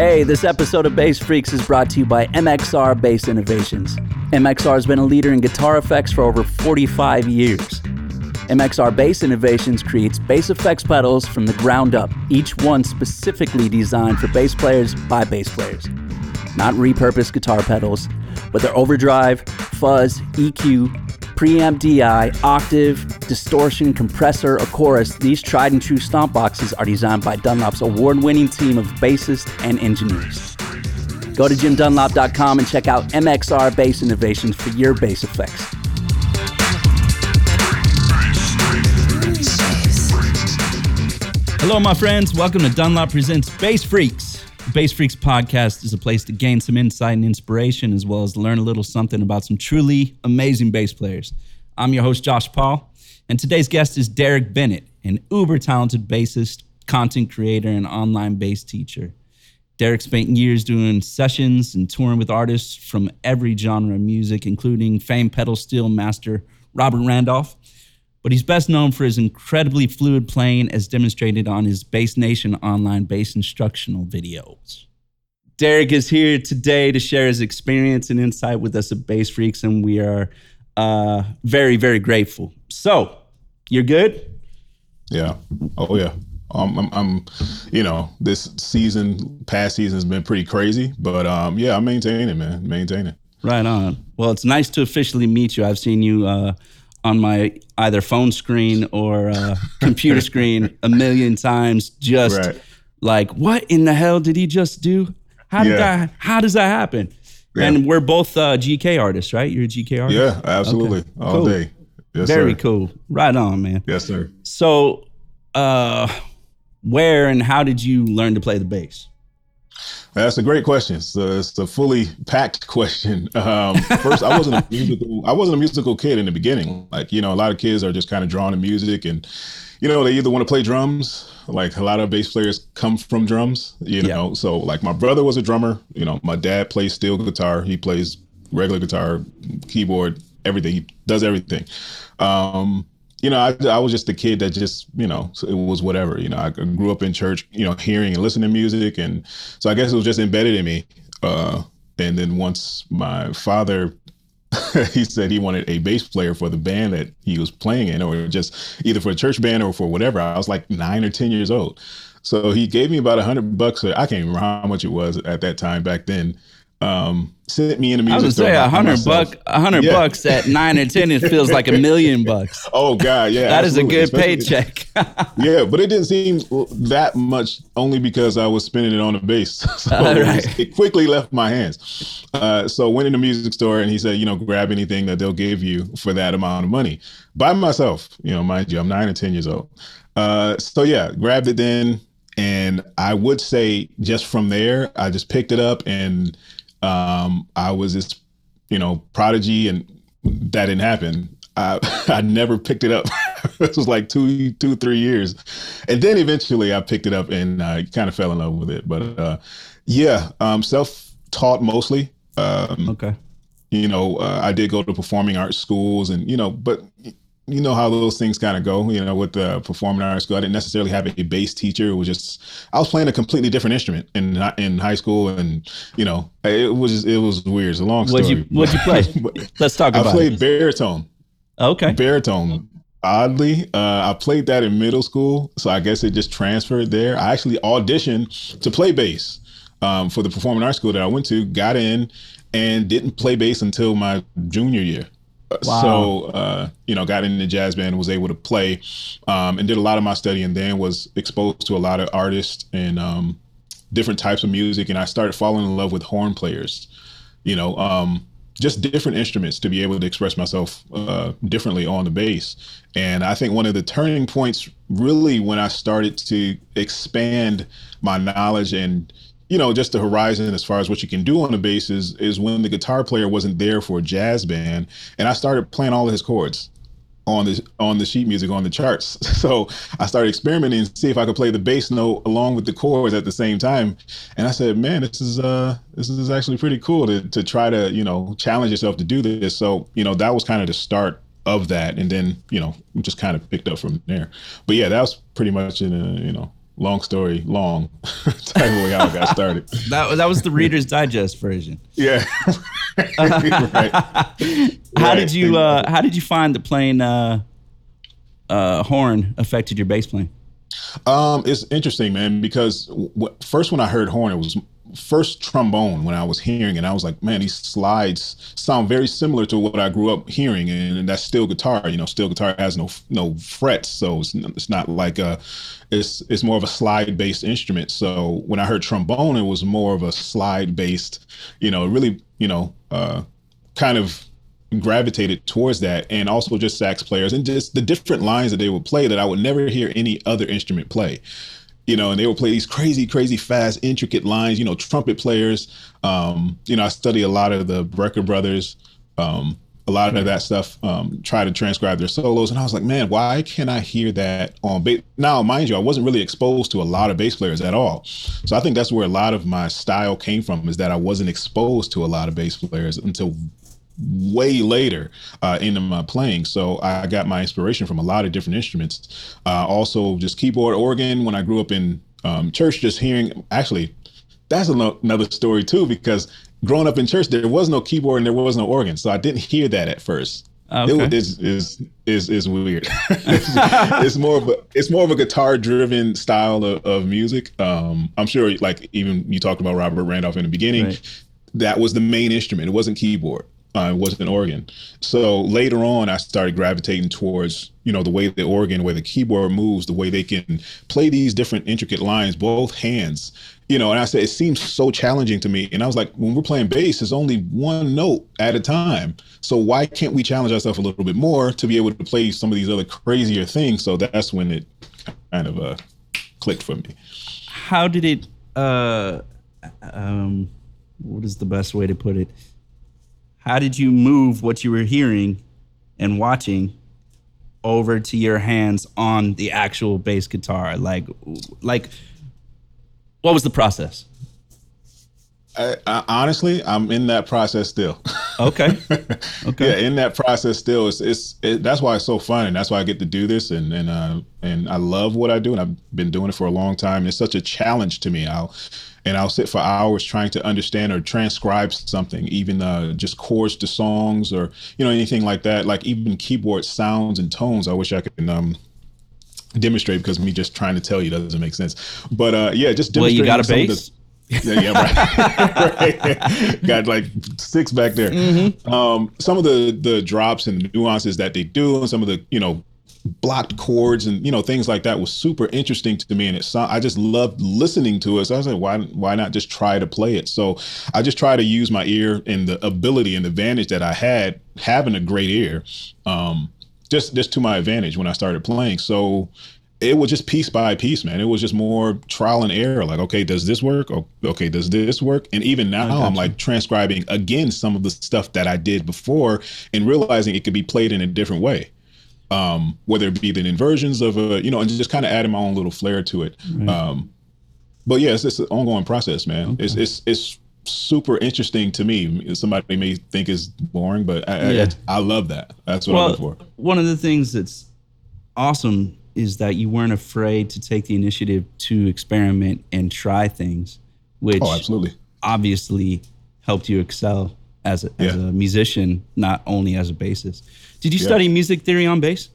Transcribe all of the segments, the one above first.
Hey, this episode of Bass Freaks is brought to you by MXR Bass Innovations. MXR has been a leader in guitar effects for over 45 years. MXR Bass Innovations creates bass effects pedals from the ground up, each one specifically designed for bass players by bass players. Not repurposed guitar pedals, but their overdrive, fuzz, EQ, preamp DI, octave, distortion, compressor, or chorus, these tried and true stomp boxes are designed by Dunlop's award winning team of bassists and engineers. Go to jimdunlop.com and check out MXR Bass Innovations for your bass effects. Hello, my friends. Welcome to Dunlop Presents Bass Freaks. Bass Freaks podcast is a place to gain some insight and inspiration, as well as learn a little something about some truly amazing bass players. I'm your host, Josh Paul, and today's guest is Derek Bennett, an uber talented bassist, content creator, and online bass teacher. Derek spent years doing sessions and touring with artists from every genre of music, including famed pedal steel master Robert Randolph. But he's best known for his incredibly fluid playing, as demonstrated on his Bass Nation online bass instructional videos. Derek is here today to share his experience and insight with us at Bass Freaks, and we are uh, very, very grateful. So, you're good? Yeah. Oh, yeah. Um, I'm, I'm, you know, this season, past season has been pretty crazy, but um, yeah, I'm maintaining, man, maintaining. Right on. Well, it's nice to officially meet you. I've seen you uh, on my either phone screen or uh, computer screen a million times. Just Right. like, what in the hell did he just do? How did Yeah. that? How does that happen? Yeah. And we're both uh, GK artists, right? You're a GK artist. Yeah, absolutely. All Cool. day. Yes, Very sir. cool. Right on, man. Yes, sir. So, uh, where and how did you learn to play the bass? That's a great question. It's a, it's a fully packed question. Um, first, I wasn't a musical. I wasn't a musical kid in the beginning. Like you know, a lot of kids are just kind of drawn to music, and you know, they either want to play drums. Like a lot of bass players come from drums. You Yeah. know, so like my brother was a drummer. You know, my dad plays steel guitar. He plays regular guitar, keyboard, everything. He does everything. Um, you know, I, I was just a kid that just, you know, it was whatever. You know, I grew up in church, you know, hearing and listening to music, and so I guess it was just embedded in me. Uh, and then once my father, he said he wanted a bass player for the band that he was playing in, or just either for a church band or for whatever. I was like nine or ten years old, so he gave me about a hundred bucks. I can't remember how much it was at that time back then. Um, sent me in I music would store say a hundred buck, a hundred Yeah. bucks at nine or ten. It feels like a million bucks. Oh God, yeah, That is a good Especially- paycheck. Yeah, but it didn't seem that much only because I was spending it on the bass. so it, right. was- it quickly left my hands. Uh, so went in the music store and he said, you know, grab anything that they'll give you for that amount of money. By myself, you know, mind you, I'm nine or 10 years old. Uh, so yeah, grabbed it then. And I would say just from there, I just picked it up and um, I was this, you know, prodigy and that didn't happen. I, I never picked it up. it was like two, two, three years, and then eventually I picked it up and I kind of fell in love with it. But uh, yeah, um, self-taught mostly. Um, okay. you know, uh, I did go to performing arts schools, and you know, but you know how those things kind of go. You know, with the performing arts school, I didn't necessarily have a bass teacher. It was just I was playing a completely different instrument in in high school, and you know, it was it was weird. It's a long story. What'd you What'd you play? Let's talk about it. I played it. baritone. Okay. Baritone. Oddly, uh, I played that in middle school, so I guess it just transferred there. I actually auditioned to play bass um, for the performing arts school that I went to. Got in and didn't play bass until my junior year. Wow. So uh, you know, got into jazz band, was able to play, um, and did a lot of my study, and Then was exposed to a lot of artists and um, different types of music, and I started falling in love with horn players. You know, um, just different instruments to be able to express myself uh, differently on the bass. And I think one of the turning points, really, when I started to expand my knowledge and you know just the horizon as far as what you can do on the bass is, is when the guitar player wasn't there for a jazz band, and I started playing all of his chords on the on the sheet music on the charts. So I started experimenting to see if I could play the bass note along with the chords at the same time. And I said, man, this is uh this is actually pretty cool to to try to, you know, challenge yourself to do this. So, you know, that was kind of the start of that and then, you know, just kind of picked up from there. But yeah, that was pretty much in a, you know, long story long. Tell you how I got started. that that was the Reader's Digest version. Yeah. right. How did you uh, How did you find the playing uh, uh, horn affected your bass playing? Um, it's interesting, man, because w- first when I heard horn, it was first trombone when I was hearing it. I was like, man, these slides sound very similar to what I grew up hearing, and, and that's steel guitar. You know, steel guitar has no no frets, so it's, it's not like a it's it's more of a slide based instrument. So when I heard trombone, it was more of a slide based. You know, really, you know, uh, kind of gravitated towards that and also just sax players and just the different lines that they would play that I would never hear any other instrument play you know, and they would play these crazy, crazy fast, intricate lines. You know, trumpet players. Um, you know, I study a lot of the Brecker brothers. Um, a lot of that stuff. Um, try to transcribe their solos, and I was like, man, why can't I hear that on bass? Now, mind you, I wasn't really exposed to a lot of bass players at all, so I think that's where a lot of my style came from. Is that I wasn't exposed to a lot of bass players until way later uh, into my playing. So I got my inspiration from a lot of different instruments. Uh, also, just keyboard, organ. When I grew up in um, church, just hearing actually, that's another story too. Because growing up in church, there was no keyboard and there was no organ, so I didn't hear that at first. Okay. It is is is is weird. it's, more of a it's more of a guitar driven style of, of music. Um, I'm sure, like even you talked about Robert Randolph in the beginning. Right. That was the main instrument. It wasn't keyboard uh, was an organ. So later on, I started gravitating towards, you know, the way the organ, where the keyboard moves, the way they can play these different intricate lines, both hands, you know. And I said, it seems so challenging to me. And I was like, when we're playing bass, it's only one note at a time. So why can't we challenge ourselves a little bit more to be able to play some of these other crazier things? So that's when it kind of uh, clicked for me. How did it, uh, um, what is the best way to put it? How did you move what you were hearing and watching over to your hands on the actual bass guitar? Like like what was the process? I, I, honestly i'm in that process still. Okay. Okay. Yeah in that process still it's, it's it, that's why it's so fun and that's why i get to do this and and uh and i love what i do and i've been doing it for a long time. It's such a challenge to me. I'll and I'll sit for hours trying to understand or transcribe something, even uh, just chords to songs or you know anything like that. Like even keyboard sounds and tones. I wish I could um, demonstrate because me just trying to tell you doesn't make sense. But uh, yeah, just demonstrate. well, you got a bass. yeah, yeah, right. right. Got like six back there. Mm-hmm. Um, some of the the drops and the nuances that they do, and some of the you know blocked chords and you know things like that was super interesting to me. And it I just loved listening to it. So I was like why why not just try to play it? So I just try to use my ear and the ability and the advantage that I had having a great ear um, just just to my advantage when I started playing. So it was just piece by piece man. It was just more trial and error. Like okay does this work? Okay does this work? And even now I'm like transcribing again some of the stuff that I did before and realizing it could be played in a different way um, whether it be the inversions of a, you know, and just kind of adding my own little flair to it. Right. Um, but yeah, it's, it's an ongoing process, man. Okay. It's, it's, it's super interesting to me. Somebody may think is boring, but I, yeah. I, I, love that. That's what well, I look for. One of the things that's awesome is that you weren't afraid to take the initiative to experiment and try things, which oh, absolutely. obviously helped you excel as a, as yeah. a musician, not only as a bassist. Did you yeah. study music theory on bass?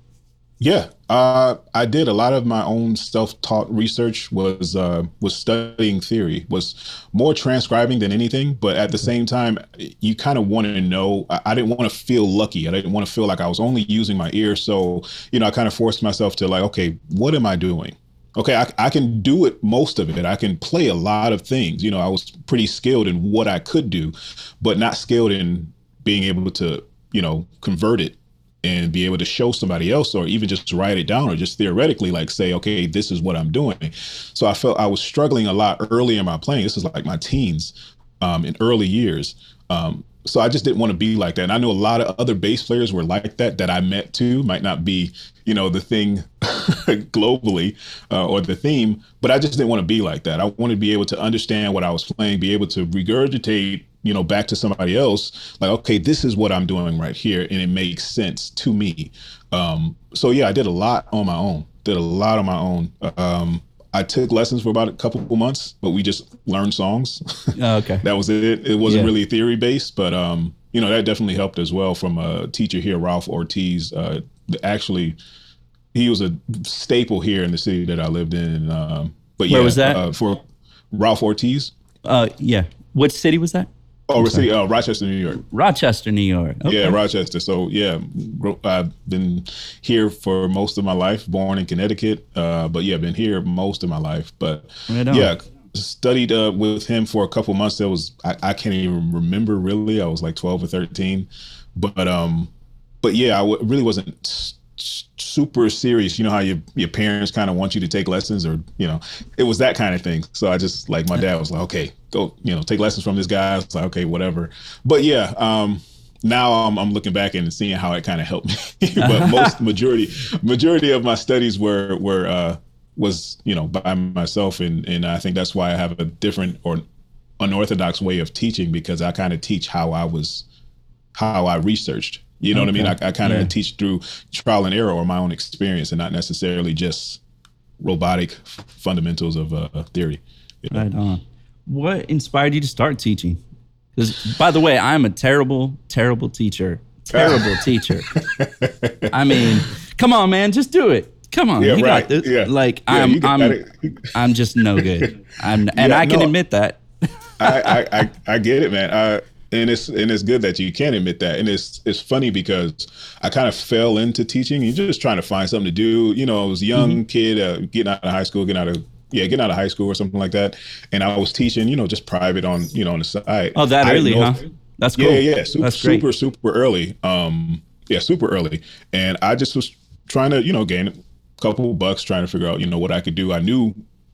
Yeah, uh, I did. A lot of my own self-taught research was uh, was studying theory, was more transcribing than anything. But at the same time, you kind of want to know. I, I didn't want to feel lucky. I didn't want to feel like I was only using my ear. So you know, I kind of forced myself to like, okay, what am I doing? Okay, I, I can do it most of it. I can play a lot of things. You know, I was pretty skilled in what I could do, but not skilled in being able to you know convert it and be able to show somebody else or even just write it down or just theoretically like say okay this is what i'm doing. So i felt i was struggling a lot early in my playing. This is like my teens um, in early years. Um, so i just didn't want to be like that. And i know a lot of other bass players were like that that i met too might not be you know the thing globally uh, or the theme but i just didn't want to be like that. I wanted to be able to understand what i was playing be able to regurgitate you know back to somebody else like okay this is what i'm doing right here and it makes sense to me um, so yeah i did a lot on my own did a lot on my own um, I took lessons for about a couple of months, but we just learned songs. Oh, okay. that was it. It wasn't Yeah. really theory based, but um, you know, that definitely helped as well from a teacher here, Ralph Ortiz. Uh, actually, he was a staple here in the city that I lived in. Um, but Where yeah, was that? Uh, for Ralph Ortiz. Uh, yeah. Which city was that? Oh, city, uh, Rochester, New York. Rochester, New York. Okay. Yeah, Rochester. So yeah, I've been here for most of my life. Born in Connecticut, uh, but yeah, been here most of my life. But Right yeah, studied uh, with him for a couple months. That was I, I can't even remember really. I was like twelve or thirteen, but um, but yeah, I w- really wasn't super serious. You know how your your parents kind of want you to take lessons, or you know, it was that kind of thing. So I just like my dad was like, okay, go, you know, take lessons from this guy. I was like, okay, whatever. But yeah, um, now I'm, I'm looking back and seeing how it kind of helped me. but most majority majority of my studies were were uh, was you know by myself, and and I think that's why I have a different or unorthodox way of teaching because I kind of teach how I was how I researched. You know what I mean? I, I kind of Yeah. teach through trial and error or my own experience, and not necessarily just robotic fundamentals of uh, theory. you know? Right on. What inspired you to start teaching? Because, by the way, I'm a terrible, terrible teacher. Terrible teacher. I mean, come on, man, just do it. Come on, Yeah, you right. got this. Yeah. Like Yeah, I'm, I'm. I'm just no good. I'm, and I can no. admit that. I, I, I, I get it, man. I, and it's and it's good that you can admit that. And it's it's funny because I kind of fell into teaching. You're just trying to find something to do. You know, I was a young Mm-hmm. kid, uh, getting out of high school, getting out of yeah, getting out of high school or something like that. And I was teaching, you know, just private on you know on the side. Oh, that I early, huh? if- That's cool. Yeah, yeah, super, That's great. super, super early. Um, yeah, super early. And I just was trying to, you know, gain a couple bucks, trying to figure out, you know, what I could do. I knew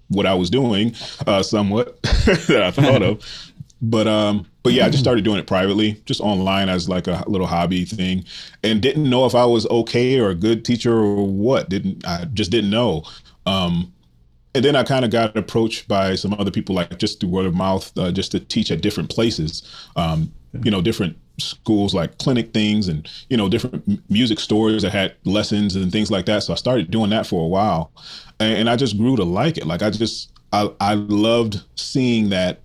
what I was doing, uh, somewhat that I thought of. But um, but yeah, I just started doing it privately, just online as like a little hobby thing, and didn't know if I was okay or a good teacher or what. Didn't I just didn't know. Um, and then I kind of got approached by some other people, like just through word of mouth, uh, just to teach at different places, um, you know, different schools like clinic things and, you know, different m- music stores that had lessons and things like that. So I started doing that for a while and, and I just grew to like it. Like I just, I, I loved seeing that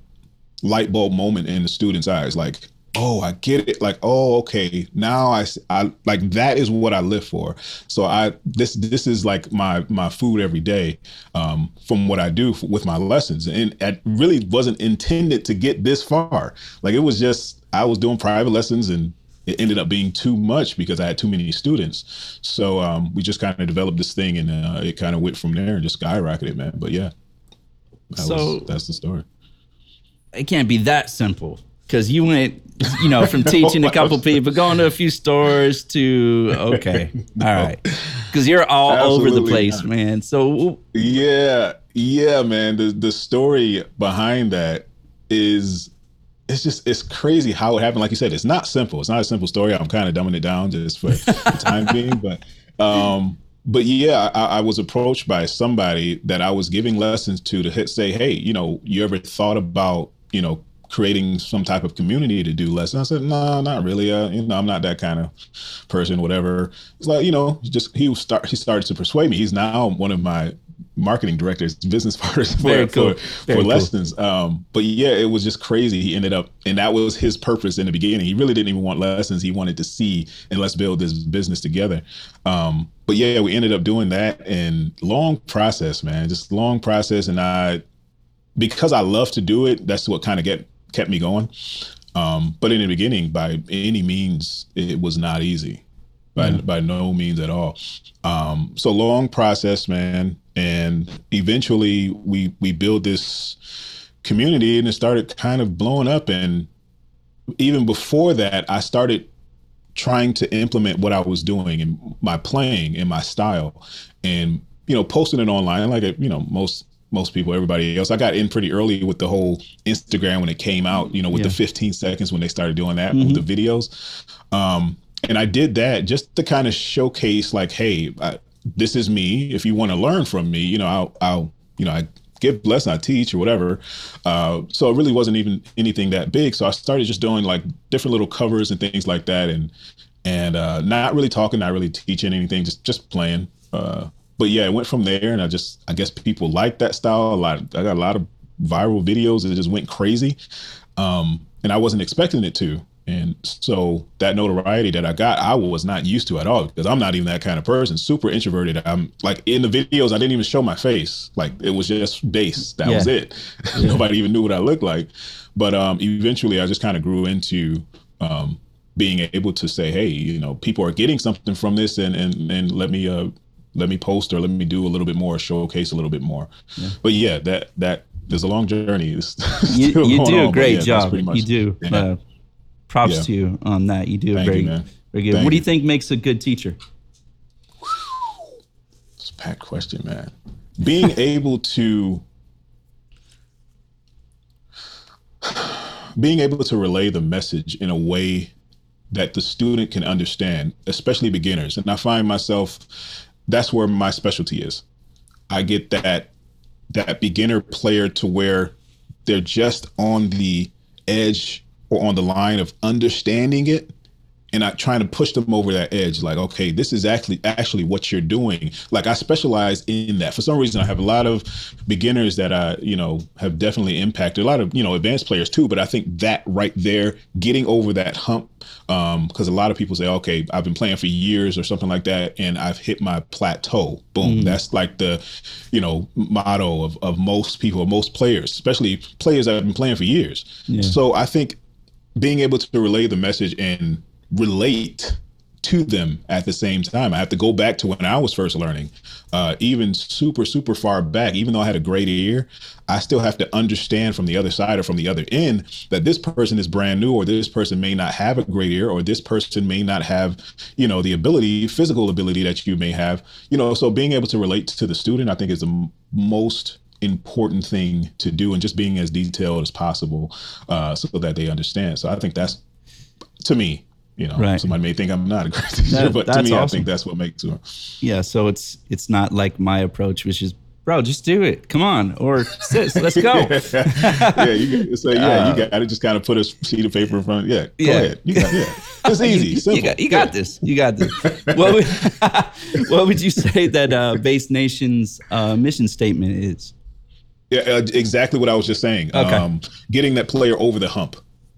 light bulb moment in the students' eyes. Like, oh, I get it. Like, oh, okay. Now I, I like that is what I live for. So I this this is like my my food every day um, from what I do f- with my lessons, and it really wasn't intended to get this far. Like it was just I was doing private lessons and. It ended up being too much because I had too many students. So um, we just kind of developed this thing, and uh, it kind of went from there and just skyrocketed, man. But yeah, that So- was, that's the story. it can't be that simple because you went, you know, from teaching a couple people, going to a few stores to okay, all right, because you're all over the place, not. man. So Yeah, yeah, man. The the story behind that is it's just it's crazy how it happened. Like you said, it's not simple. It's not a simple story. I'm kind of dumbing it down just for the time being, but um, but yeah, I, I was approached by somebody that I was giving lessons to to hit, say, hey, you know, you ever thought about you know creating some type of community to do lessons? I said, no, not really. Uh, you know, I'm not that kind of person. Whatever. It's like you know, just he was start he started to persuade me. He's now one of my marketing directors, business partners for, Very cool. for, Very for cool. lessons. Um, but yeah, it was just crazy. He ended up, and that was his purpose in the beginning. He really didn't even want lessons. He wanted to see and let's build this business together. Um, but yeah, we ended up doing that and long process, man, just long process. And I, because I love to do it, that's what kind of get kept me going. Um, but in the beginning, by any means, it was not easy. By, by no means at all. Um, so long process, man. And eventually we we build this community and it started kind of blowing up. And even before that, I started trying to implement what I was doing and my playing and my style and you know posting it online like you know most most people everybody else. I got in pretty early with the whole Instagram when it came out you know with Yeah. the 15 seconds when they started doing that with the videos. Um and I did that just to kind of showcase like hey I, this is me. If you want to learn from me you know I'll I'll you know I give lessons I teach or whatever. Uh, so it really wasn't even anything that big. So I started just doing like different little covers and things like that and and uh, not really talking not really teaching anything just just playing. Uh, but yeah, it went from there, and I just I guess people liked that style a lot. I got a lot of viral videos that just went crazy, um, and I wasn't expecting it to. And so that notoriety that I got, I was not used to at all because I'm not even that kind of person. Super introverted. I'm like in the videos, I didn't even show my face. Like it was just bass. That yeah. was it. Yeah. Nobody even knew what I looked like. But um, eventually, I just kind of grew into um, being able to say, hey, you know, people are getting something from this, and and and let me uh, let me post or let me do a little bit more, showcase a little bit more. Yeah. But yeah, that that there's a long journey. you, you do a great job. Much, you do. Yeah. Uh, props to you on that. You do Thank very, you, very good. Thank what do you think makes a good teacher? It's a bad question, man. Being able to being able to relay the message in a way that the student can understand, especially beginners. And I find myself that's where my specialty is. I get that that beginner player to where they're just on the edge or on the line of understanding it and I trying to push them over that edge like okay this is actually actually what you're doing. Like I specialize in that. For some reason I have a lot of beginners that I you know have definitely impacted a lot of you know advanced players too but I think that right there getting over that hump because um, a lot of people say okay I've been playing for years or something like that and I've hit my plateau. Boom. Mm. that's like the you know motto of, of most people most players especially players that have been playing for years. Yeah. so I think being able to relay the message and relate to them at the same time. I have to go back to when I was first learning, uh, even super, super far back. Even though I had a great ear, I still have to understand from the other side or from the other end that this person is brand new, or this person may not have a great ear, or this person may not have, you know, the ability, physical ability that you may have. You know, so being able to relate to the student, I think, is the m- most important thing to do and just being as detailed as possible uh, so that they understand. So I think that's to me, you know, right. somebody may think I'm not a great teacher, that, but to me, awesome. I think that's what makes it. Yeah. So it's it's not like my approach, which is, bro, just do it. Come on, or sis, let's go. yeah, you so yeah, uh, you got to just kind of put a sheet of paper in front. Yeah, go yeah. ahead. You got yeah. It's easy. you, simple. You got, you got this. You got this. what would what would you say that uh, Bass Nation's uh, mission statement is? Yeah, uh, exactly what I was just saying. Okay. Um, getting that player over the hump.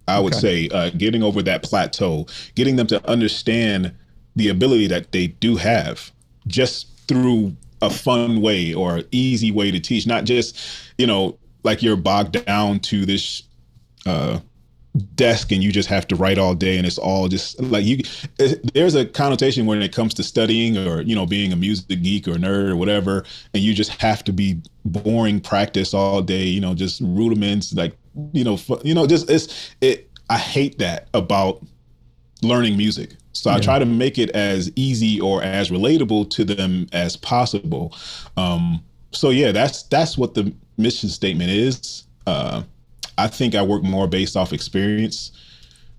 I would okay. say uh, getting over that plateau, getting them to understand the ability that they do have just through a fun way or easy way to teach, not just, you know, like you're bogged down to this uh, desk and you just have to write all day and it's all just like you there's a connotation when it comes to studying or you know being a music geek or nerd or whatever and you just have to be boring practice all day you know just rudiments like you know you know just it's it i hate that about learning music so yeah. i try to make it as easy or as relatable to them as possible um so yeah that's that's what the mission statement is uh I think I work more based off experience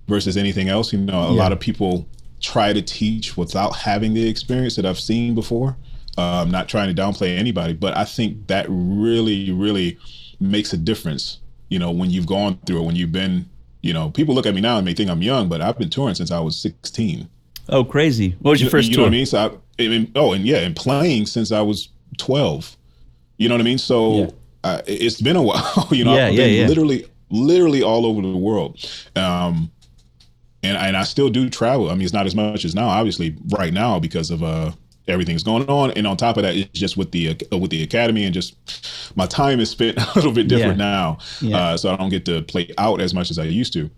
versus anything else. You know, a yeah. lot of people try to teach without having the experience that I've seen before. Uh, I'm not trying to downplay anybody, but I think that really, really makes a difference. You know, when you've gone through it, when you've been, you know, people look at me now and may think I'm young, but I've been touring since I was 16. Oh, crazy! What was your you, first you tour? know what I mean? So, I, I mean, oh, and yeah, and playing since I was 12. You know what I mean? So yeah uh, it's been a while. you know, yeah, I've been yeah. literally, literally all over the world. Um, and and I still do travel. I mean, it's not as much as now, obviously, right now because of uh everything's going on. And on top of that, it's just with the uh, with the academy and just my time is spent a little bit different now. Uh, so I don't get to play out as much as I used to.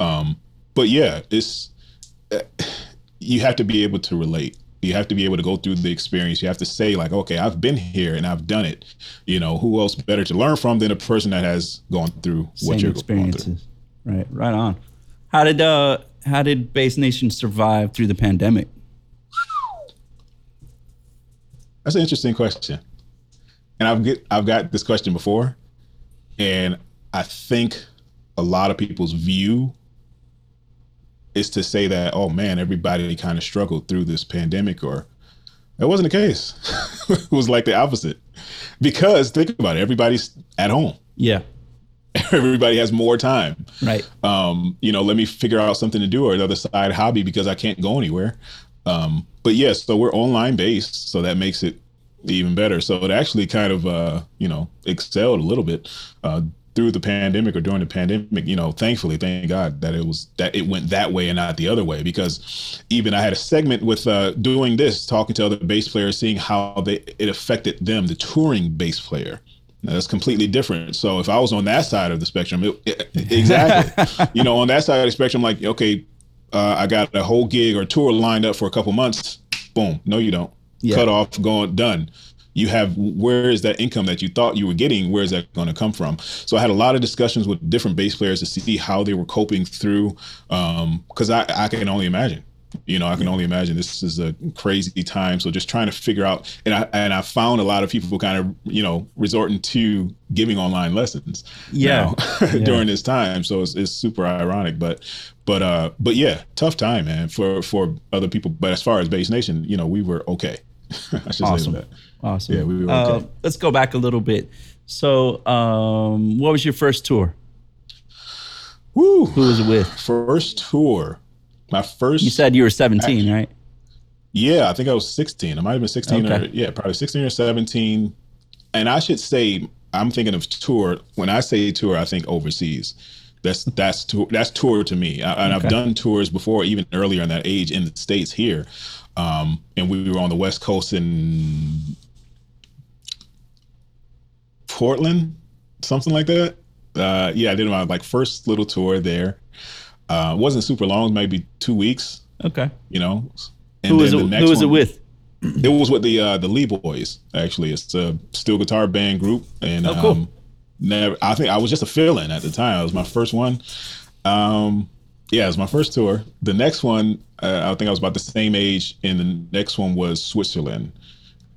Um, but yeah, it's uh, you have to be able to relate you have to be able to go through the experience. You have to say like, okay, I've been here and I've done it. You know, who else better to learn from than a person that has gone through Same what you're experiences. going through. Right, right on. How did uh how did Bass Nation survive through the pandemic? That's an interesting question. And I've get I've got this question before, and I think a lot of people's view is to say that oh man everybody kind of struggled through this pandemic or that wasn't the case. It was like the opposite. Because think about it everybody's at home. Yeah. Everybody has more time. Right. Um you know let me figure out something to do or another side hobby because i can't go anywhere um but yes so we're online based so that makes it even better. So it actually kind of, uh, you know, excelled a little bit uh, through the pandemic or during the pandemic. You know, thankfully, thank God that it was that it went that way and not the other way. Because even I had a segment with uh, doing this, talking to other bass players, seeing how they it affected them, the touring bass player. Now, that's completely different. So if I was on that side of the spectrum, it, it, exactly, you know, on that side of the spectrum, like okay, uh, I got a whole gig or tour lined up for a couple months. Boom, no, you don't yeah. cut off, gone, done. You have where is that income that you thought you were getting? Where is that going to come from? So I had a lot of discussions with different bass players to see how they were coping through, because um, I, I can only imagine you know, I can only imagine this is a crazy time. So just trying to figure out, and I and I found a lot of people kind of you know resorting to giving online lessons, yeah, yeah. during this time. So it's, it's super ironic, but but uh but yeah, tough time, man, for for other people. But as far as Bass Nation, you know, we were okay. I should awesome. say that. Awesome. Yeah, we were okay. Uh, let's go back a little bit. So, um, what was your first tour? Woo. Who was it with? First tour. My first. You said you were 17, actually, right? Yeah, I think I was 16. I might have been 16 okay. or yeah, probably 16 or 17. And I should say, I'm thinking of tour. When I say tour, I think overseas. That's that's tour. That's tour to me. I, and okay. I've done tours before, even earlier in that age in the states here. Um, and we were on the West Coast in Portland, something like that. Uh, yeah, I did my like first little tour there. Uh, wasn't super long, maybe two weeks. Okay. You know. And who was it? Who was one, it with? It was with the uh, the Lee Boys. Actually, it's a steel guitar band group, and oh, cool. um, never. I think I was just a fill-in at the time. It was my first one. Um, yeah, it was my first tour. The next one, uh, I think I was about the same age, and the next one was Switzerland.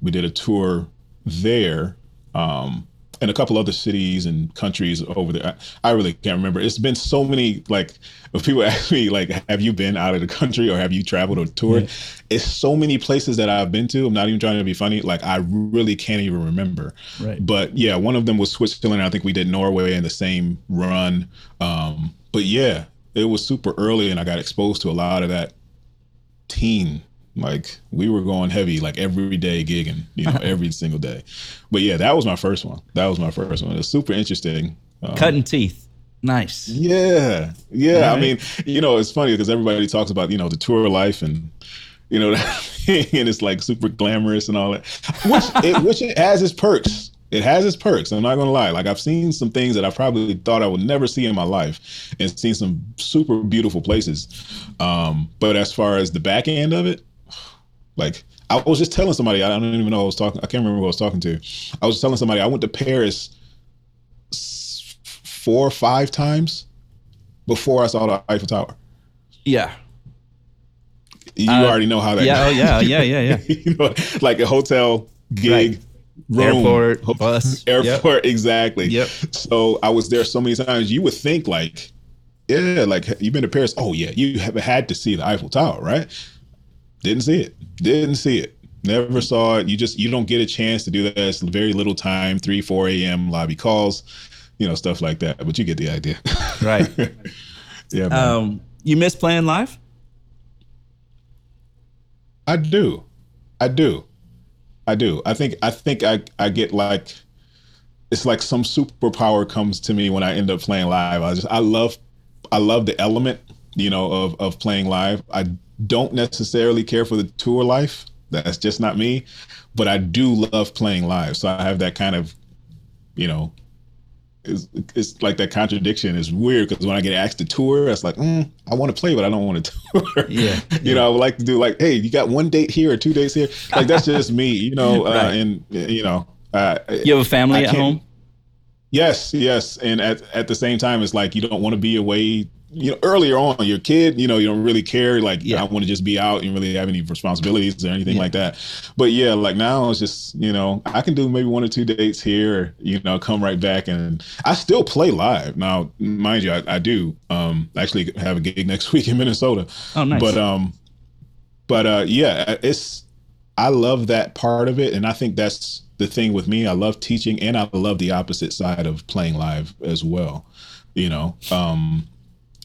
We did a tour there. Um, and a couple other cities and countries over there. I, I, really can't remember. It's been so many like if people ask me like, have you been out of the country or have you traveled or toured? Yeah. It's so many places that I've been to. I'm not even trying to be funny. Like I really can't even remember. Right. But yeah, one of them was Switzerland. I think we did Norway in the same run. Um, but yeah, it was super early and I got exposed to a lot of that teen like we were going heavy, like every day gigging, you know, every single day. But yeah, that was my first one. That was my first one. It was super interesting. Um, Cutting teeth. Nice. Yeah. Yeah. Right. I mean, you know, it's funny because everybody talks about, you know, the tour life and, you know, and it's like super glamorous and all that, which it, which it has its perks. It has its perks. I'm not gonna lie. Like I've seen some things that I probably thought I would never see in my life, and seen some super beautiful places. Um, but as far as the back end of it, like I was just telling somebody, I don't even know I was talking. I can't remember who I was talking to. I was telling somebody I went to Paris four or five times before I saw the Eiffel Tower. Yeah. You uh, already know how that. Yeah. Goes. Oh, yeah. Yeah. Yeah. Yeah. you know, like a hotel gig. Right. Room, airport, bus, airport, yep. exactly. Yep. So I was there so many times. You would think like, yeah, like you've been to Paris. Oh yeah, you have had to see the Eiffel Tower, right? Didn't see it. Didn't see it. Never saw it. You just you don't get a chance to do that. It's very little time. Three, four a.m. lobby calls, you know, stuff like that. But you get the idea. Right. yeah. Man. Um, you miss playing live? I do. I do. I do. I think I think I I get like it's like some superpower comes to me when I end up playing live. I just I love I love the element, you know, of of playing live. I don't necessarily care for the tour life. That's just not me. But I do love playing live. So I have that kind of, you know, it's, it's like that contradiction is weird because when I get asked to tour, it's like, mm, I want to play, but I don't want to tour. Yeah. you yeah. know, I would like to do like, hey, you got one date here or two dates here. Like that's just me, you know, uh, and, you know, uh, you have a family at home? Yes, yes. And at, at the same time, it's like you don't want to be away you know, earlier on, your kid, you know, you don't really care. Like, yeah. I want to just be out. You really have any responsibilities or anything yeah. like that. But yeah, like now it's just, you know, I can do maybe one or two dates here, you know, come right back. And I still play live. Now, mind you, I, I do um, actually have a gig next week in Minnesota. Oh, nice. But, um, but uh, yeah, it's, I love that part of it. And I think that's the thing with me. I love teaching and I love the opposite side of playing live as well. You know, um,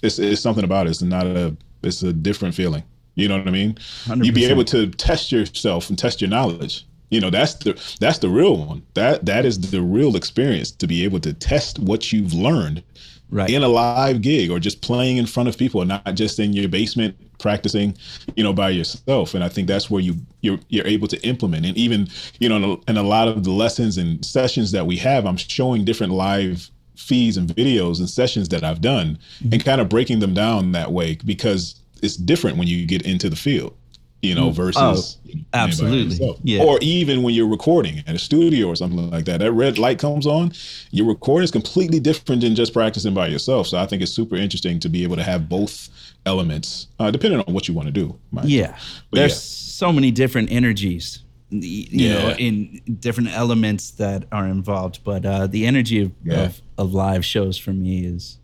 it's it's something about it. It's not a it's a different feeling. You know what I mean? 100%. You'd be able to test yourself and test your knowledge. You know, that's the that's the real one. That that is the real experience to be able to test what you've learned Right. in a live gig or just playing in front of people and not just in your basement practicing you know by yourself and i think that's where you you're, you're able to implement and even you know in a, in a lot of the lessons and sessions that we have i'm showing different live feeds and videos and sessions that i've done and kind of breaking them down that way because it's different when you get into the field you know versus know, playing by absolutely. Yeah. or even when you're recording at a studio or something like that that red light comes on your recording is completely different than just practicing by yourself so i think it's super interesting to be able to have both elements uh, depending on what you want to do. Yeah. But There's yeah. so many different energies, you know, in different elements that are involved. But uh, the energy of, Yeah. of, of live shows for me is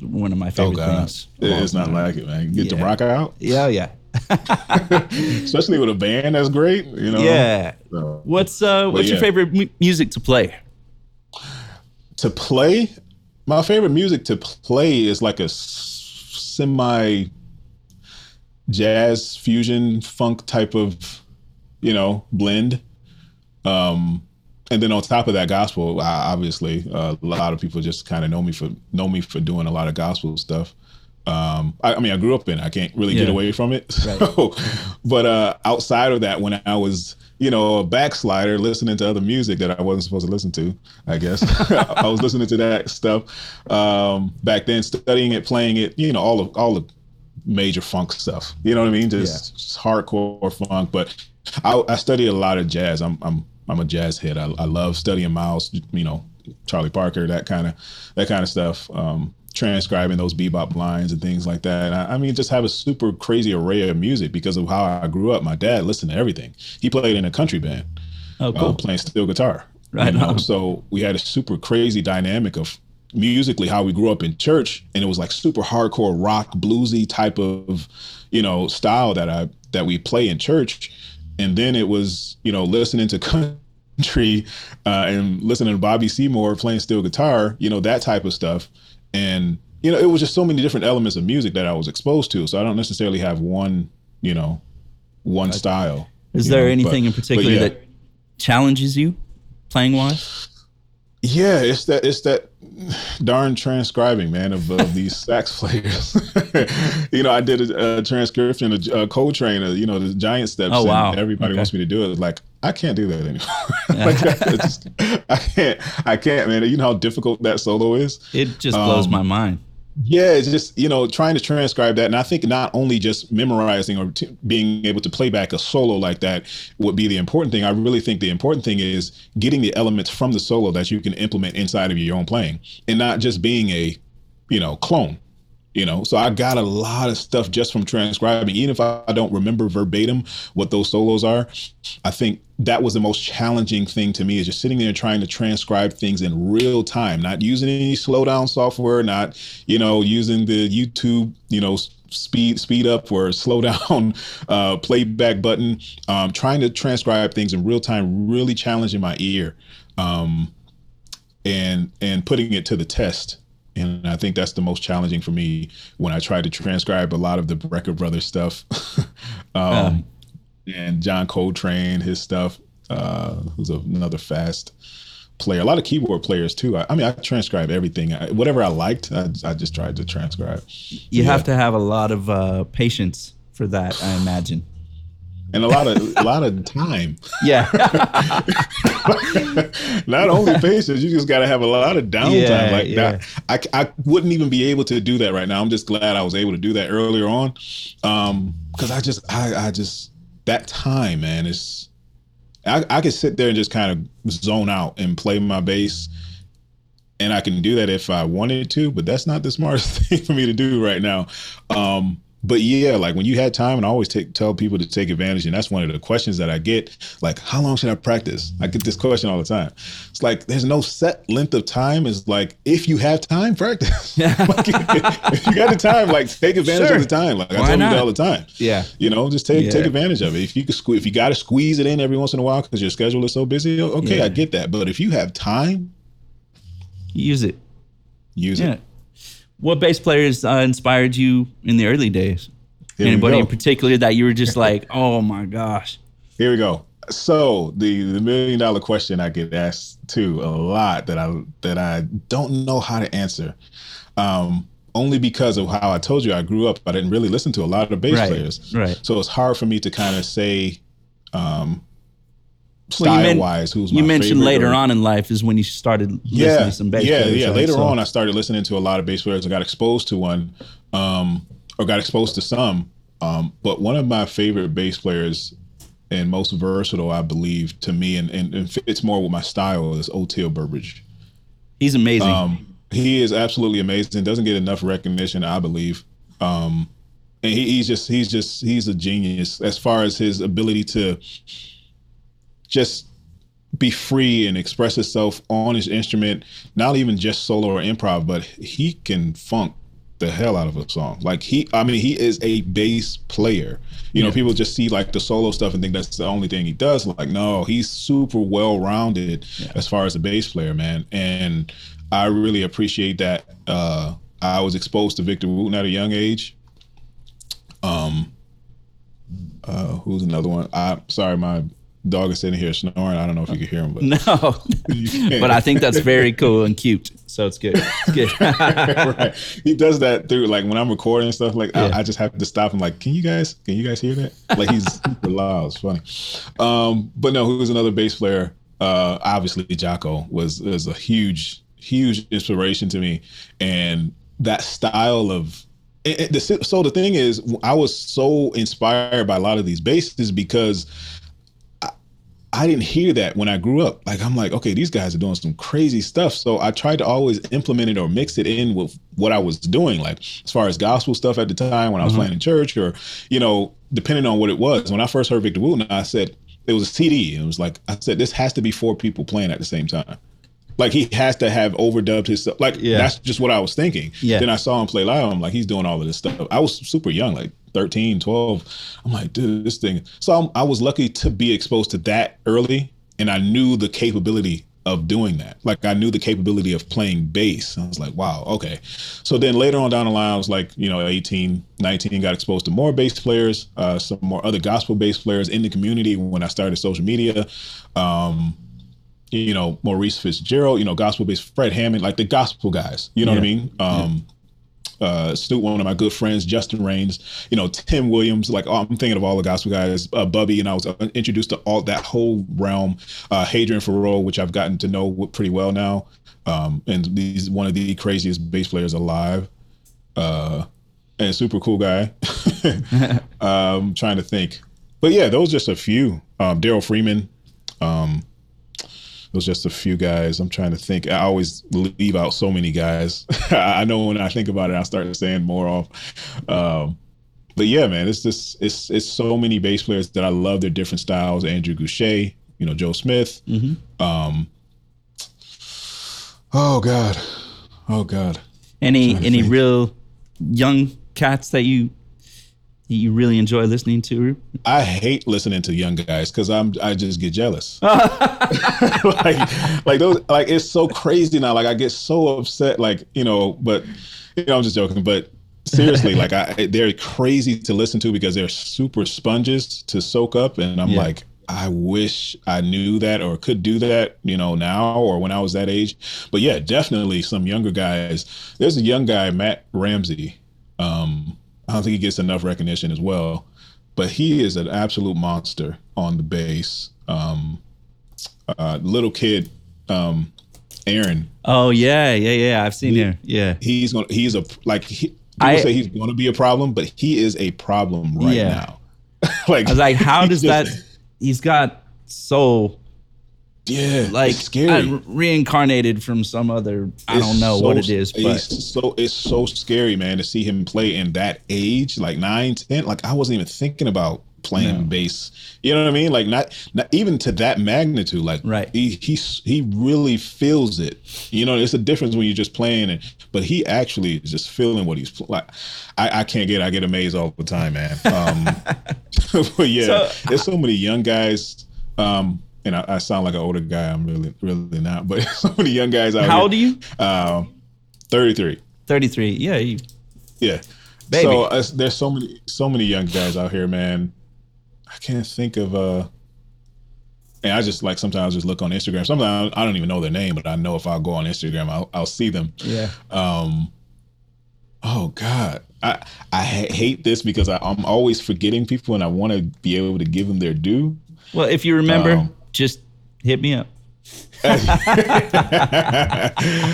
one of my oh favorite god things. it's not like it man get Yeah. rock out Yeah, yeah. especially with a band that's great you know Yeah. So, What's uh what's your favorite mu- music to play? to play my favorite music to play is like a s- semi jazz fusion funk type of you know blend. Um and then on top of that gospel I, obviously uh, a lot of people just kind of know me for know me for doing a lot of gospel stuff. Um i, I mean i grew up in it. i can't really get away from it. So, but uh outside of that when i was you know a backslider listening to other music that i wasn't supposed to listen to i guess. I was listening to that stuff um back then studying it playing it you know all of all the major funk stuff. You know what i mean? Just, just hardcore funk but I, I study a lot of jazz i'm i'm i'm a jazz head i, I love studying miles you know charlie parker that kind of that kind of stuff um transcribing those bebop lines and things like that. I, I mean, just have a super crazy array of music because of how I grew up. My dad listened to everything. He played in a country band, Oh, uh, playing steel guitar. Right you know? So we had a super crazy dynamic of musically how we grew up in church, and it was like super hardcore rock, bluesy type of, you know, style that I that we play in church. And then it was, you know, listening to country uh, and listening to Bobby Seymour playing steel guitar, you know, that type of stuff. And you know, it was just so many different elements of music that I was exposed to. So I don't necessarily have one, you know, one style. Is there know, anything but- in particular yeah. that challenges you playing wise? Yeah, it's that it's that darn transcribing, man, of, of these sax players. you know, I did a, a transcription of uh, Coltrane, uh, you know, the giant steps. Oh, and wow. everybody Okay. wants me to do it. It's like I can't do that anymore. like, I, just, I can't. I can't, man. You know how difficult that solo is. It just blows Um, my mind. Yeah, it's just you know trying to transcribe that, and I think not only just memorizing or t- being able to play back a solo like that would be the important thing. I really think the important thing is getting the elements from the solo that you can implement inside of your own playing, and not just being a, you know, clone. You know, so I got a lot of stuff just from transcribing. Even if I don't remember verbatim what those solos are, I think that was the most challenging thing to me is just sitting there trying to transcribe things in real time, not using any slowdown software, not, you know, using the YouTube, you know, speed speed up or slow down uh, playback button, um, trying to transcribe things in real time, really challenging my ear, um, and and putting it to the test. And I think that's the most challenging for me when I try to transcribe a lot of the Brecker Brothers stuff. um, and John Coltrane, his stuff, uh, who's another fast player. A lot of keyboard players too. I, I mean, I transcribe everything. I, whatever I liked, I, I just tried to transcribe. You have to have a lot of uh, patience for that, I imagine. And a lot of a lot of time. Yeah. Not only patience, you just got to have a lot of downtime. Yeah, like yeah. that, I, I wouldn't even be able to do that right now. I'm just glad I was able to do that earlier on, because I just I, I just that time, man, is I, I could sit there and just kind of zone out and play my bass. And I can do that if I wanted to, but that's not the smartest thing for me to do right now. Um, but yeah, like when you had time, and I always take, tell people to take advantage, and that's one of the questions that I get. Like, how long should I practice? I get this question all the time. It's like there's no set length of time. It's like if you have time, practice. like, if you got the time, like take advantage Sure. of the time. Like I tell not? people all the time. Yeah. You know, just take Yeah. take advantage of it. If you can sque- if you got to squeeze it in every once in a while because your schedule is so busy, okay, Yeah. I get that. But if you have time, Use it. use Yeah. it. What bass players uh, inspired you in the early days? Here Anybody in particular that you were just like, oh my gosh? Here we go. So the the million dollar question I get asked too a lot that I that I don't know how to answer. Um, only because of how I told you I grew up, I didn't really listen to a lot of bass Right, players. right. So it's hard for me to kind of say um Well, you Style-wise, who's my You mentioned later or- on in life is when you started listening yeah, to some bass yeah, players. yeah. right? Later So- on, I started listening to a lot of bass players. I got exposed to one, um, or got exposed to some. Um, but one of my favorite bass players and most versatile, I believe, to me, and, and, and fits more with my style is Oteil Burbridge. he's amazing. Um, he is absolutely amazing. Doesn't get enough recognition, I believe. Um, and he, he's just he's just he's a genius as far as his ability to just be free and express himself on his instrument. Not even just solo or improv, but he can funk the hell out of a song. Like he, I mean, he is a bass player. You know, people just see like the solo stuff and think that's the only thing he does. Like, no, he's super well rounded as far as a bass player, man. And I really appreciate that. Uh, I was exposed to Victor Wooten at a young age. Um, uh, who's another one? I sorry, my dog is sitting here snoring. I don't know if you can hear him, but no, but I think that's very cool and cute. So it's good. It's good. right. He does that through like when I'm recording and stuff. Like Yeah. I, I just have to stop him. Like, can you guys, can you guys hear that? Like he's super loud. It's funny. Um, but no, who's another bass player? Uh, obviously Jaco was was a huge, huge inspiration to me, and that style of. it- it- the, so the thing is, I was so inspired by a lot of these basses because I didn't hear that when I grew up. Like I'm like, okay, these guys are doing some crazy stuff. So I tried to always implement it or mix it in with what I was doing. Like as far as gospel stuff at the time when I was mm-hmm. playing in church, or you know, depending on what it was. When I first heard Victor Wooten, I said it was a CD. And it was like I said, this has to be four people playing at the same time. Like he has to have overdubbed his stuff. Like Yeah. that's just what I was thinking. Yeah. Then I saw him play live. I'm like, he's doing all of this stuff. I was super young, like 13, 12. I'm like, dude, this thing. So I'm, I was lucky to be exposed to that early, and I knew the capability of doing that. Like I knew the capability of playing bass. I was like, wow, okay. So then later on down the line, I was like, you know, 18, 19, got exposed to more bass players, uh, some more other gospel bass players in the community when I started social media. Um, you know, Maurice Fitzgerald, you know, gospel based Fred Hammond, like the gospel guys, you know what I mean? Um, uh, Snoop, one of my good friends, Justin Raines, you know, Tim Williams, like, oh, I'm thinking of all the gospel guys, uh, Bubby, and I was uh, introduced to all that whole realm, uh, Hadrien Feraud, which I've gotten to know pretty well now. Um, and he's one of the craziest bass players alive. Uh, and super cool guy. um, trying to think. But yeah, those just a few. Um, Daryl Freeman. Um, those just a few guys. I'm trying to think. I always leave out so many guys. I know when I think about it, I start saying more off. Um, but yeah, man, it's just it's it's so many bass players that I love their different styles. Andrew Gouché, you know, Joe Smith. Um, oh God, oh God. any any think. real young cats that you you really enjoy listening to? I hate listening to young guys because I'm I just get jealous. like like those like it's so crazy now. Like I get so upset. Like you know, but you know I'm just joking. But seriously, like I they're crazy to listen to because they're super sponges to soak up, and I'm Yeah. like. I wish I knew that or could do that, you know, now or when I was that age. But yeah, definitely some younger guys. There's a young guy, Matt Ramsey. Um, I don't think he gets enough recognition as well, but he is an absolute monster on the bass. Um, uh, little kid, um, Aaron, Oh yeah, yeah, yeah. I've seen him. Yeah, he's gonna he's a like he, people I- say he's going to be a problem, but he is a problem right Yeah. now. like I was like, how does that? He's got so Yeah, like it's scary. uh, reincarnated from some other. I don't know so- what it is, but it's so it's so scary, man, to see him play in that age, like nine, ten. Like I wasn't even thinking about playing No. bass. You know what I mean? Like not not even to that magnitude. Like Right. he he he really feels it. You know, it's a difference when you're just playing and but he actually is just feeling what he's like. I, I can't get I get amazed all the time, man. Um, but yeah, So- there's so many young guys. Um, and I, I sound like an older guy. I'm really really not, but so many young guys out here. how here. old are you? Um, 33. Thirty three. Yeah, you, Yeah. Baby. So uh, there's so many so many young guys out here, man. I can't think of uh and I just like sometimes just look on Instagram. Sometimes I don't even know their name, but I know if I go on Instagram, I'll, I'll see them. Yeah. Um, oh God, I I hate this because I, am always forgetting people, and I want to be able to give them their due. Well, if you remember, um, just hit me up.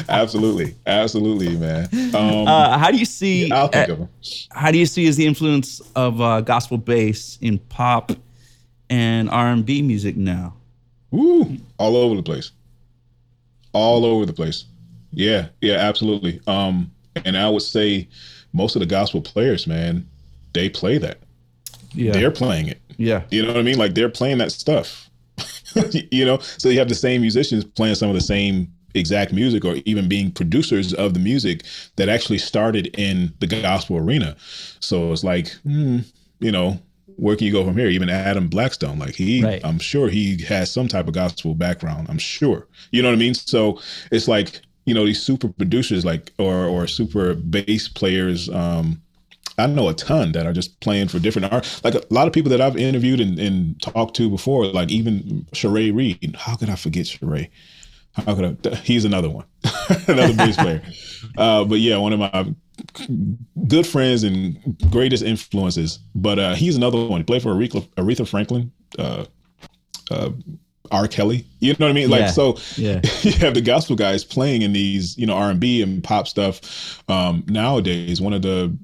absolutely, absolutely, man. Um, uh, how do you see? Yeah, I'll think uh, of them. How do you see is the influence of uh, gospel bass in pop and R and B music now? Ooh, all over the place, all over the place. Yeah, yeah, absolutely. Um, and I would say most of the gospel players, man, they play that. Yeah, they're playing it. Yeah, you know what I mean. Like they're playing that stuff. you know, so you have the same musicians playing some of the same exact music or even being producers of the music that actually started in the gospel arena. So it's like, hmm, you know, where can you go from here? Even Adam Blackstone, like he, right. I'm sure he has some type of gospel background. I'm sure, you know what I mean. So it's like, you know, these super producers, like or or super bass players, um, I know a ton that are just playing for different art. Like a lot of people that I've interviewed and, and talked to before, like even Sharay Reed. How could I forget Sheree? How could I? He's another one, another bass player. Uh, but yeah, one of my good friends and greatest influences. But uh, he's another one. He played for Aretha, Aretha Franklin, uh, uh R. Kelly. You know what I mean? Like yeah. so, yeah. you have the gospel guys playing in these, you know, R and B and pop stuff. Um, nowadays, one of the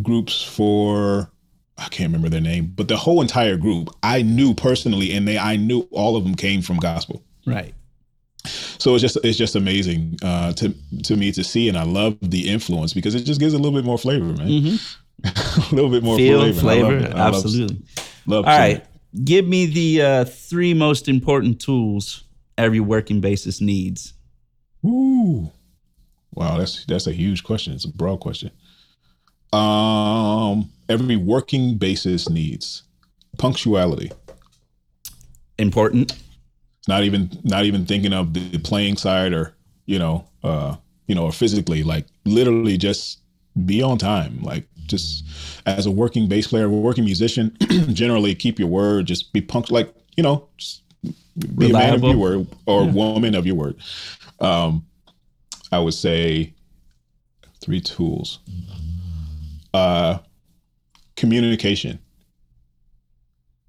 groups for I can't remember their name, but the whole entire group I knew personally, and they I knew all of them came from gospel. Right. So it's just it's just amazing uh, to to me to see, and I love the influence because it just gives a little bit more flavor, man. Mm-hmm. a little bit more Feel, flavor. flavor. Absolutely. Love, love all right, give me the uh, three most important tools every working bassist needs. Ooh, wow, that's that's a huge question. It's a broad question um, every working basis needs punctuality. Important. Not even not even thinking of the playing side or you know uh you know or physically like literally just be on time like just as a working bass player, a working musician, generally keep your word, just be punctual, like, you know, be Reliable. a man of your word or yeah. woman of your word. Um, I would say three tools uh, communication.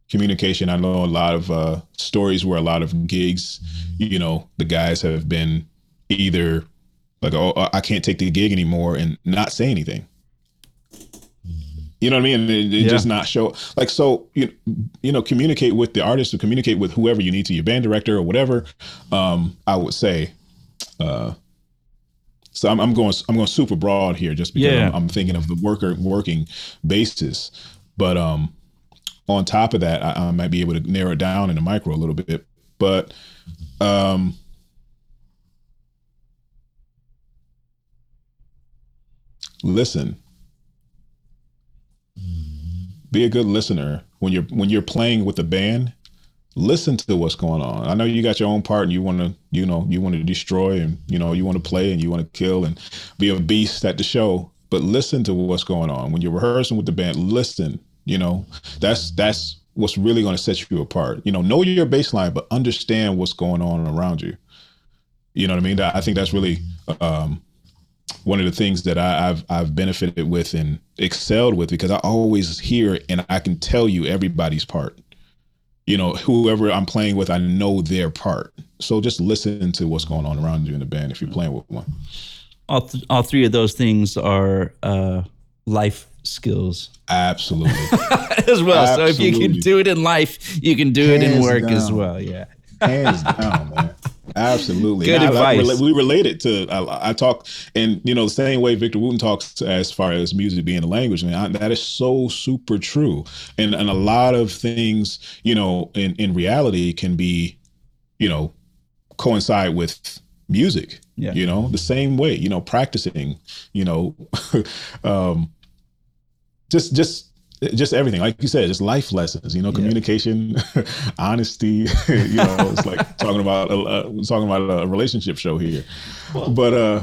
Communication. I know a lot of uh, stories where a lot of gigs, you know, the guys have been either like, oh, I can't take the gig anymore and not say anything. You know what I mean? And yeah. just not show like so. You you know, communicate with the artist or communicate with whoever you need to, your band director or whatever. Um, I would say, uh, so I'm, I'm, going I'm going super broad here just because yeah. I'm, I'm, thinking of the worker working basis. But um, on top of that, I, I, might be able to narrow it down in the micro a little bit. But um, listen. Be a good listener when you're when you're playing with the band listen to what's going on. I know you got your own part and you want to, you know, you want to destroy and, you know, you want to play and you want to kill and be a beast at the show, but listen to what's going on. When you're rehearsing with the band, listen, you know, that's, that's what's really going to set you apart. You know, know your baseline, but understand what's going on around you. You know what I mean? I think that's really, um, one of the things that I, have I've benefited with and excelled with because I always hear and I can tell you everybody's part you know, whoever I'm playing with, I know their part. So just listen to what's going on around you in the band if you're playing with one. All, th- all three of those things are uh, life skills. Absolutely. as well. Absolutely. So if you can do it in life, you can do Hands it in work down. as well. Yeah. Hands down, man. Absolutely. Good advice. I, we relate it to, I, I, talk, and you know, the same way Victor Wooten talks as far as music being a language, man, I, that is so super true. And, and a lot of things, you know, in, in reality can be, you know, coincide with music, yeah. you know, the same way, you know, practicing, you know, um, just, just, just everything like you said just life lessons you know communication yeah. honesty you know it's like talking about a, uh, talking about a relationship show here well. but uh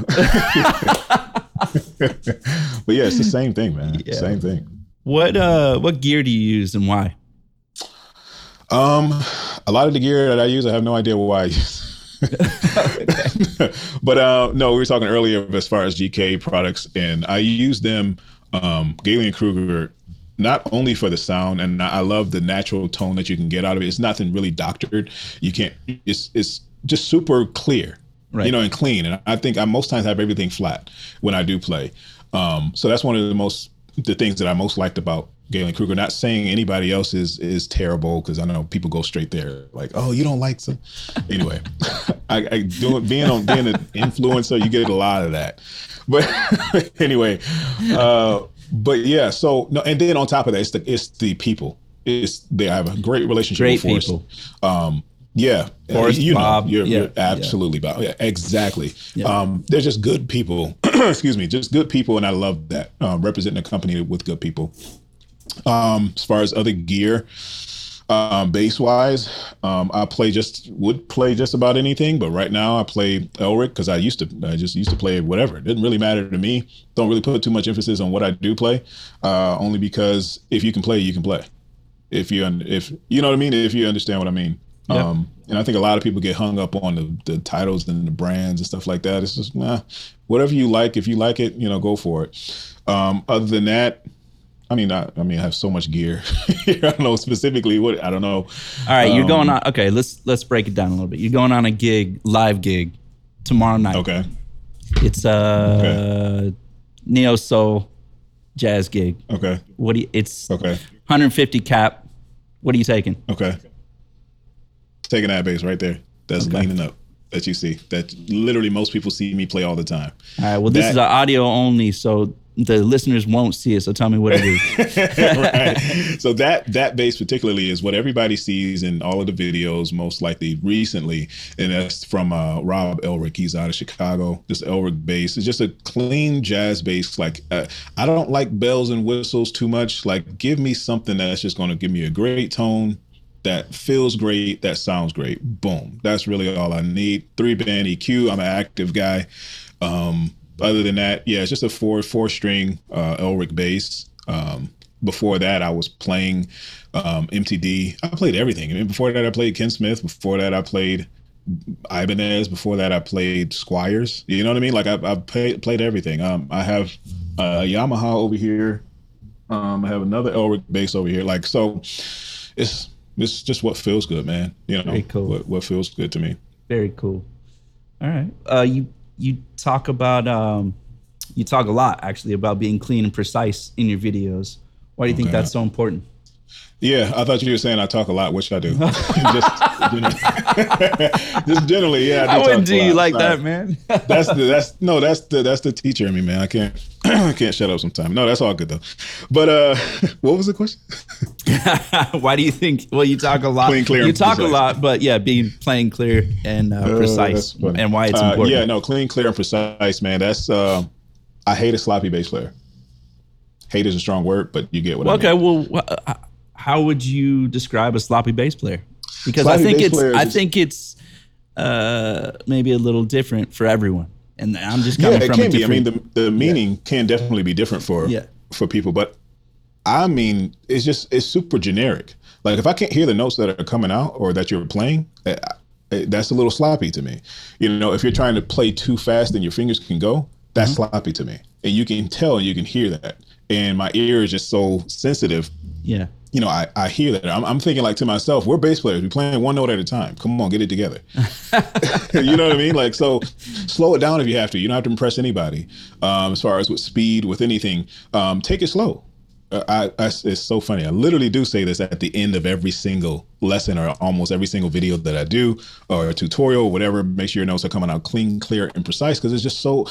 but yeah it's the same thing man yeah. same thing what uh what gear do you use and why um A lot of the gear that I use, I have no idea why I use. but uh, no, we were talking earlier as far as GK products, and I use them, um, Gallien-Krueger, not only for the sound, and I love the natural tone that you can get out of it. It's nothing really doctored. You can't. It's it's just super clear, right. you know, and clean. And I think I most times have everything flat when I do play. Um, so that's one of the most the things that I most liked about Gallien-Krueger. Not saying anybody else is is terrible because I know people go straight there, like, oh, you don't like some. Anyway, I, I doing being on being an influencer, you get a lot of that. But anyway, uh, but yeah. So no, and then on top of that, it's the it's the people. It's they have a great relationship. Great with people. Um, yeah, Forrest, you Bob, know, you're, yeah, you're absolutely yeah. Bob. Yeah, exactly. Yeah. Um, they're just good people. Excuse me, just good people, and I love that um, representing a company with good people. Um, as far as other gear, um, base wise, um, I play just would play just about anything, but right now I play Elrick because I used to I just used to play whatever. It didn't really matter to me. Don't really put too much emphasis on what I do play, uh, only because if you can play, you can play. If you if you know what I mean, if you understand what I mean. Yeah. Um, and I think a lot of people get hung up on the, the titles and the brands and stuff like that. It's just, nah, whatever you like. If you like it, you know, go for it. Um, other than that, I mean, I, I mean, I have so much gear. I don't know specifically what I don't know. All right, um, you're going um, on. Okay, let's let's break it down a little bit. You're going on a gig, live gig, tomorrow night. Okay. It's a okay. neo soul jazz gig. Okay. What do you, it's okay. 150 cap. What are you taking? Okay taking that bass right there. That's okay. leaning up that you see. That literally most people see me play all the time. All right. Well, this that, is audio only, so the listeners won't see it. So tell me what it is. right. So that that bass particularly is what everybody sees in all of the videos, most likely recently, and that's from uh, Rob Elrick. He's out of Chicago. This Elrick bass is just a clean jazz bass. Like uh, I don't like bells and whistles too much. Like give me something that's just going to give me a great tone that feels great, that sounds great. Boom. That's really all I need. Three band EQ. I'm an active guy. Um, other than that, yeah, it's just a four four string uh, Elrick bass. Um, before that, I was playing um, MTD. I played everything. I mean, before that, I played Ken Smith. Before that, I played Ibanez. Before that, I played Squiers. You know what I mean? Like I, I played played everything. Um, I have a Yamaha over here. Um, I have another Elrick bass over here. Like so, it's it's just what feels good, man. You know, Very cool. what, what feels good to me. Very cool. All right. Uh, you you talk about um, you talk a lot actually about being clean and precise in your videos. Why do you okay. think that's so important? Yeah, I thought you were saying I talk a lot, which I do. just, generally, just generally, yeah. I, I wouldn't do you like Sorry. that, man. that's the that's no, that's the that's the teacher in me, man. I can't I can't shut up sometimes. No, that's all good though. But uh what was the question? Why do you think? Well, you talk a lot. Clean, clear, you talk precise. a lot, but yeah, being plain, clear, and uh, uh precise, uh, and why it's uh, important. yeah, no, clean, clear, and precise, man. That's uh, I hate a sloppy bass player. Hate is a strong word, but you get what well, I mean. Okay, well, uh, how would you describe a sloppy bass player? Because sloppy I think it's I think it's uh, maybe a little different for everyone, and I'm just coming yeah, it can be. I mean, the the meaning yeah. can definitely be different for yeah. for people, but I mean, it's just it's super generic. Like if I can't hear the notes that are coming out or that you're playing, eh, eh, that's a little sloppy to me. You know, if you're trying to play too fast and your fingers can go, that's mm-hmm. sloppy to me, and you can tell and you can hear that. And my ear is just so sensitive. Yeah you know, I, I hear that. I'm, I'm, thinking like to myself, we're bass players. We're playing one note at a time. Come on, get it together. you know what I mean? Like, so slow it down if you have to. You don't have to impress anybody. Um, as far as with speed, with anything, um, take it slow. Uh, I, I, it's so funny. I literally do say this at the end of every single lesson or almost every single video that I do or a tutorial or whatever. Make sure your notes are coming out clean, clear, and precise because it's just so.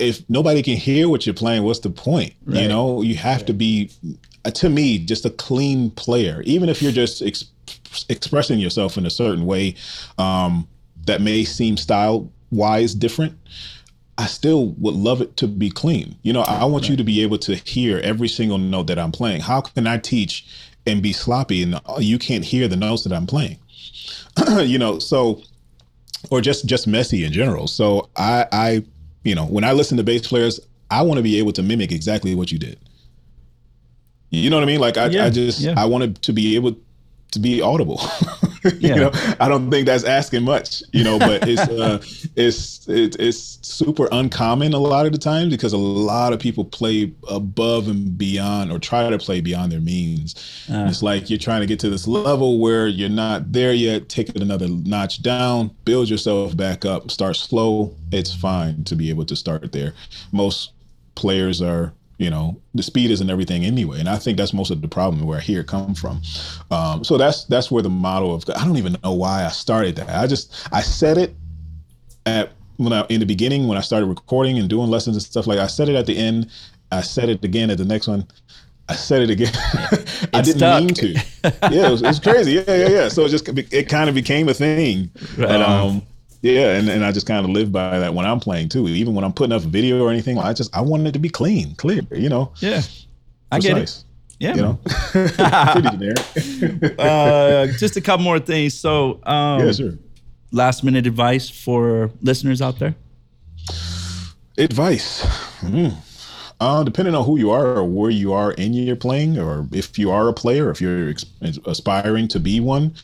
If nobody can hear what you're playing, what's the point? Right. You know, you have right. to be to me, just a clean player. Even if you're just ex- expressing yourself in a certain way um, that may seem style wise different, I still would love it to be clean. You know, I want right. you to be able to hear every single note that I'm playing. How can I teach and be sloppy and you can't hear the notes that I'm playing? you know, so or just just messy in general. So I I you know, when I listen to bass players, I want to be able to mimic exactly what you did. You know what I mean? Like I, yeah, I just yeah. I wanted to be able to be audible. you know, I don't think that's asking much, you know, but it's uh, it's it, it's super uncommon a lot of the time because a lot of people play above and beyond or try to play beyond their means. Uh, it's like you're trying to get to this level where you're not there yet. Take it another notch down, build yourself back up, start slow. It's fine to be able to start there. Most players are you know the speed isn't everything anyway and i think that's most of the problem where i hear it come from um, so that's that's where the model of i don't even know why i started that i just i said it at when i in the beginning when i started recording and doing lessons and stuff like i said it at the end i said it again at the next one I said it again. I didn't stuck. mean to. Yeah, it was, it was, crazy. Yeah, yeah, yeah. So it just it kind of became a thing. Right um, yeah, and, and I just kind of live by that when I'm playing too. Even when I'm putting up a video or anything, I just I want it to be clean, clear. You know. Yeah, I get it. Yeah, you know, pretty generic. uh, just a couple more things. So, um, yeah, sure. Last minute advice for listeners out there. Advice. Mm. Uh, depending on who you are or where you are in your playing, or if you are a player, if you're aspiring to be one,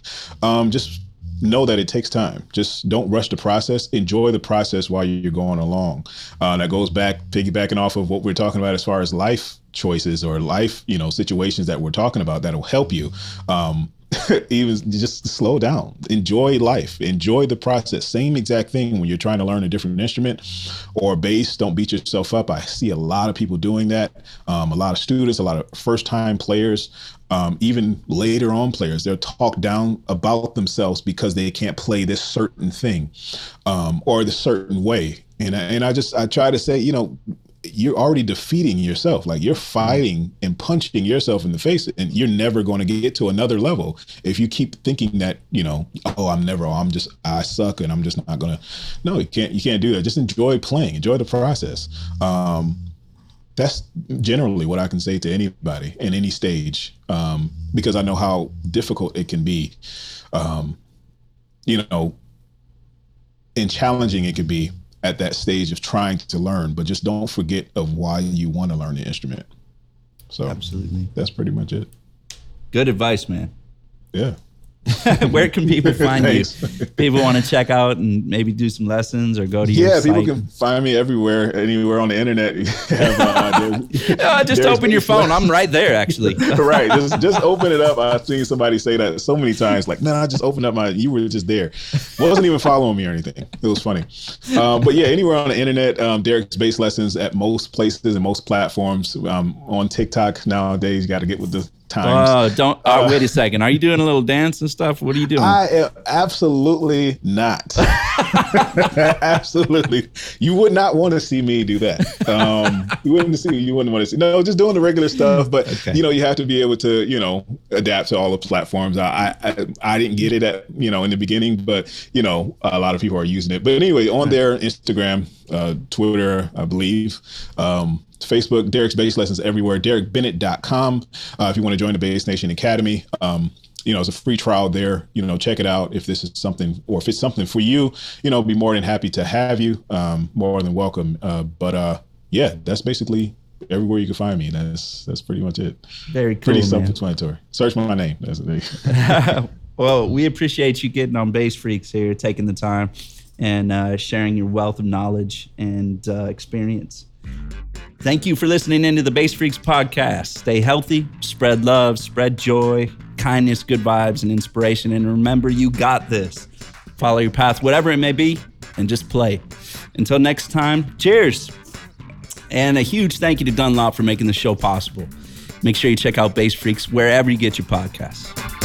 um, just know that it takes time. Just don't rush the process. Enjoy the process while you're going along. Uh, that goes back, piggybacking off of what we're talking about as far as life choices or life, you know, situations that we're talking about that'll help you. Um, even just slow down. Enjoy life. Enjoy the process. Same exact thing when you're trying to learn a different instrument or bass. Don't beat yourself up. I see a lot of people doing that. Um, a lot of students a lot of first time players um, even later on players they'll talk down about themselves because they can't play this certain thing um, or the certain way. And I, and I just I try to say you know you're already defeating yourself. Like you're fighting and punching yourself in the face, and you're never going to get to another level if you keep thinking that you know, oh, I'm never, oh, I'm just, I suck, and I'm just not gonna. No, you can't. You can't do that. Just enjoy playing. Enjoy the process. Um, that's generally what I can say to anybody in any stage, um, because I know how difficult it can be. Um, you know, and challenging it could be at that stage of trying to learn, but just don't forget of why you want to learn the instrument. So absolutely, that's pretty much it. Good advice, man. Yeah. Where can people find you? People want to check out and maybe do some lessons or go to your yeah. People can find me everywhere, anywhere on the internet. have, uh, just open your phone. I'm right there, actually. right. Just just open it up. I've seen somebody say that so many times. Like, man, I just opened up my. You were just there. Wasn't even following me or anything. It was funny. Um, but yeah, anywhere on the internet, um, Derek's bass lessons at most places and most platforms. Um, on TikTok nowadays, you got to get with the times. Oh, don't. Oh, uh, wait a second. Are you doing a little dance and stuff? What are you doing? I am absolutely not. absolutely. You would not want to see me do that. Um, you wouldn't see. You wouldn't want to see. No, just doing the regular stuff. But okay. you know, you have to be able to, you know, adapt to all the platforms. I, I, I didn't get it at, you know, in the beginning, but you know, a lot of people are using it. But anyway, on their Instagram, uh, Twitter, I believe. Um, Facebook, Derek's Bass Lessons everywhere, derekbennett.com. Uh, if you want to join the Bass Nation Academy, um, you know, it's a free trial there. You know, check it out if this is something or if it's something for you, you know, be more than happy to have you. Um, more than welcome. Uh, but uh, yeah, that's basically everywhere you can find me. That's that's pretty much it. Very cool. Pretty self-explanatory. Search my name. That's the thing. well, we appreciate you getting on Bass Freaks here, taking the time and uh, sharing your wealth of knowledge and uh, experience. Thank you for listening into the Bass Freaks podcast. Stay healthy, spread love, spread joy, kindness, good vibes, and inspiration. And remember, you got this. Follow your path, whatever it may be, and just play. Until next time, cheers. And a huge thank you to Dunlop for making the show possible. Make sure you check out Bass Freaks wherever you get your podcasts.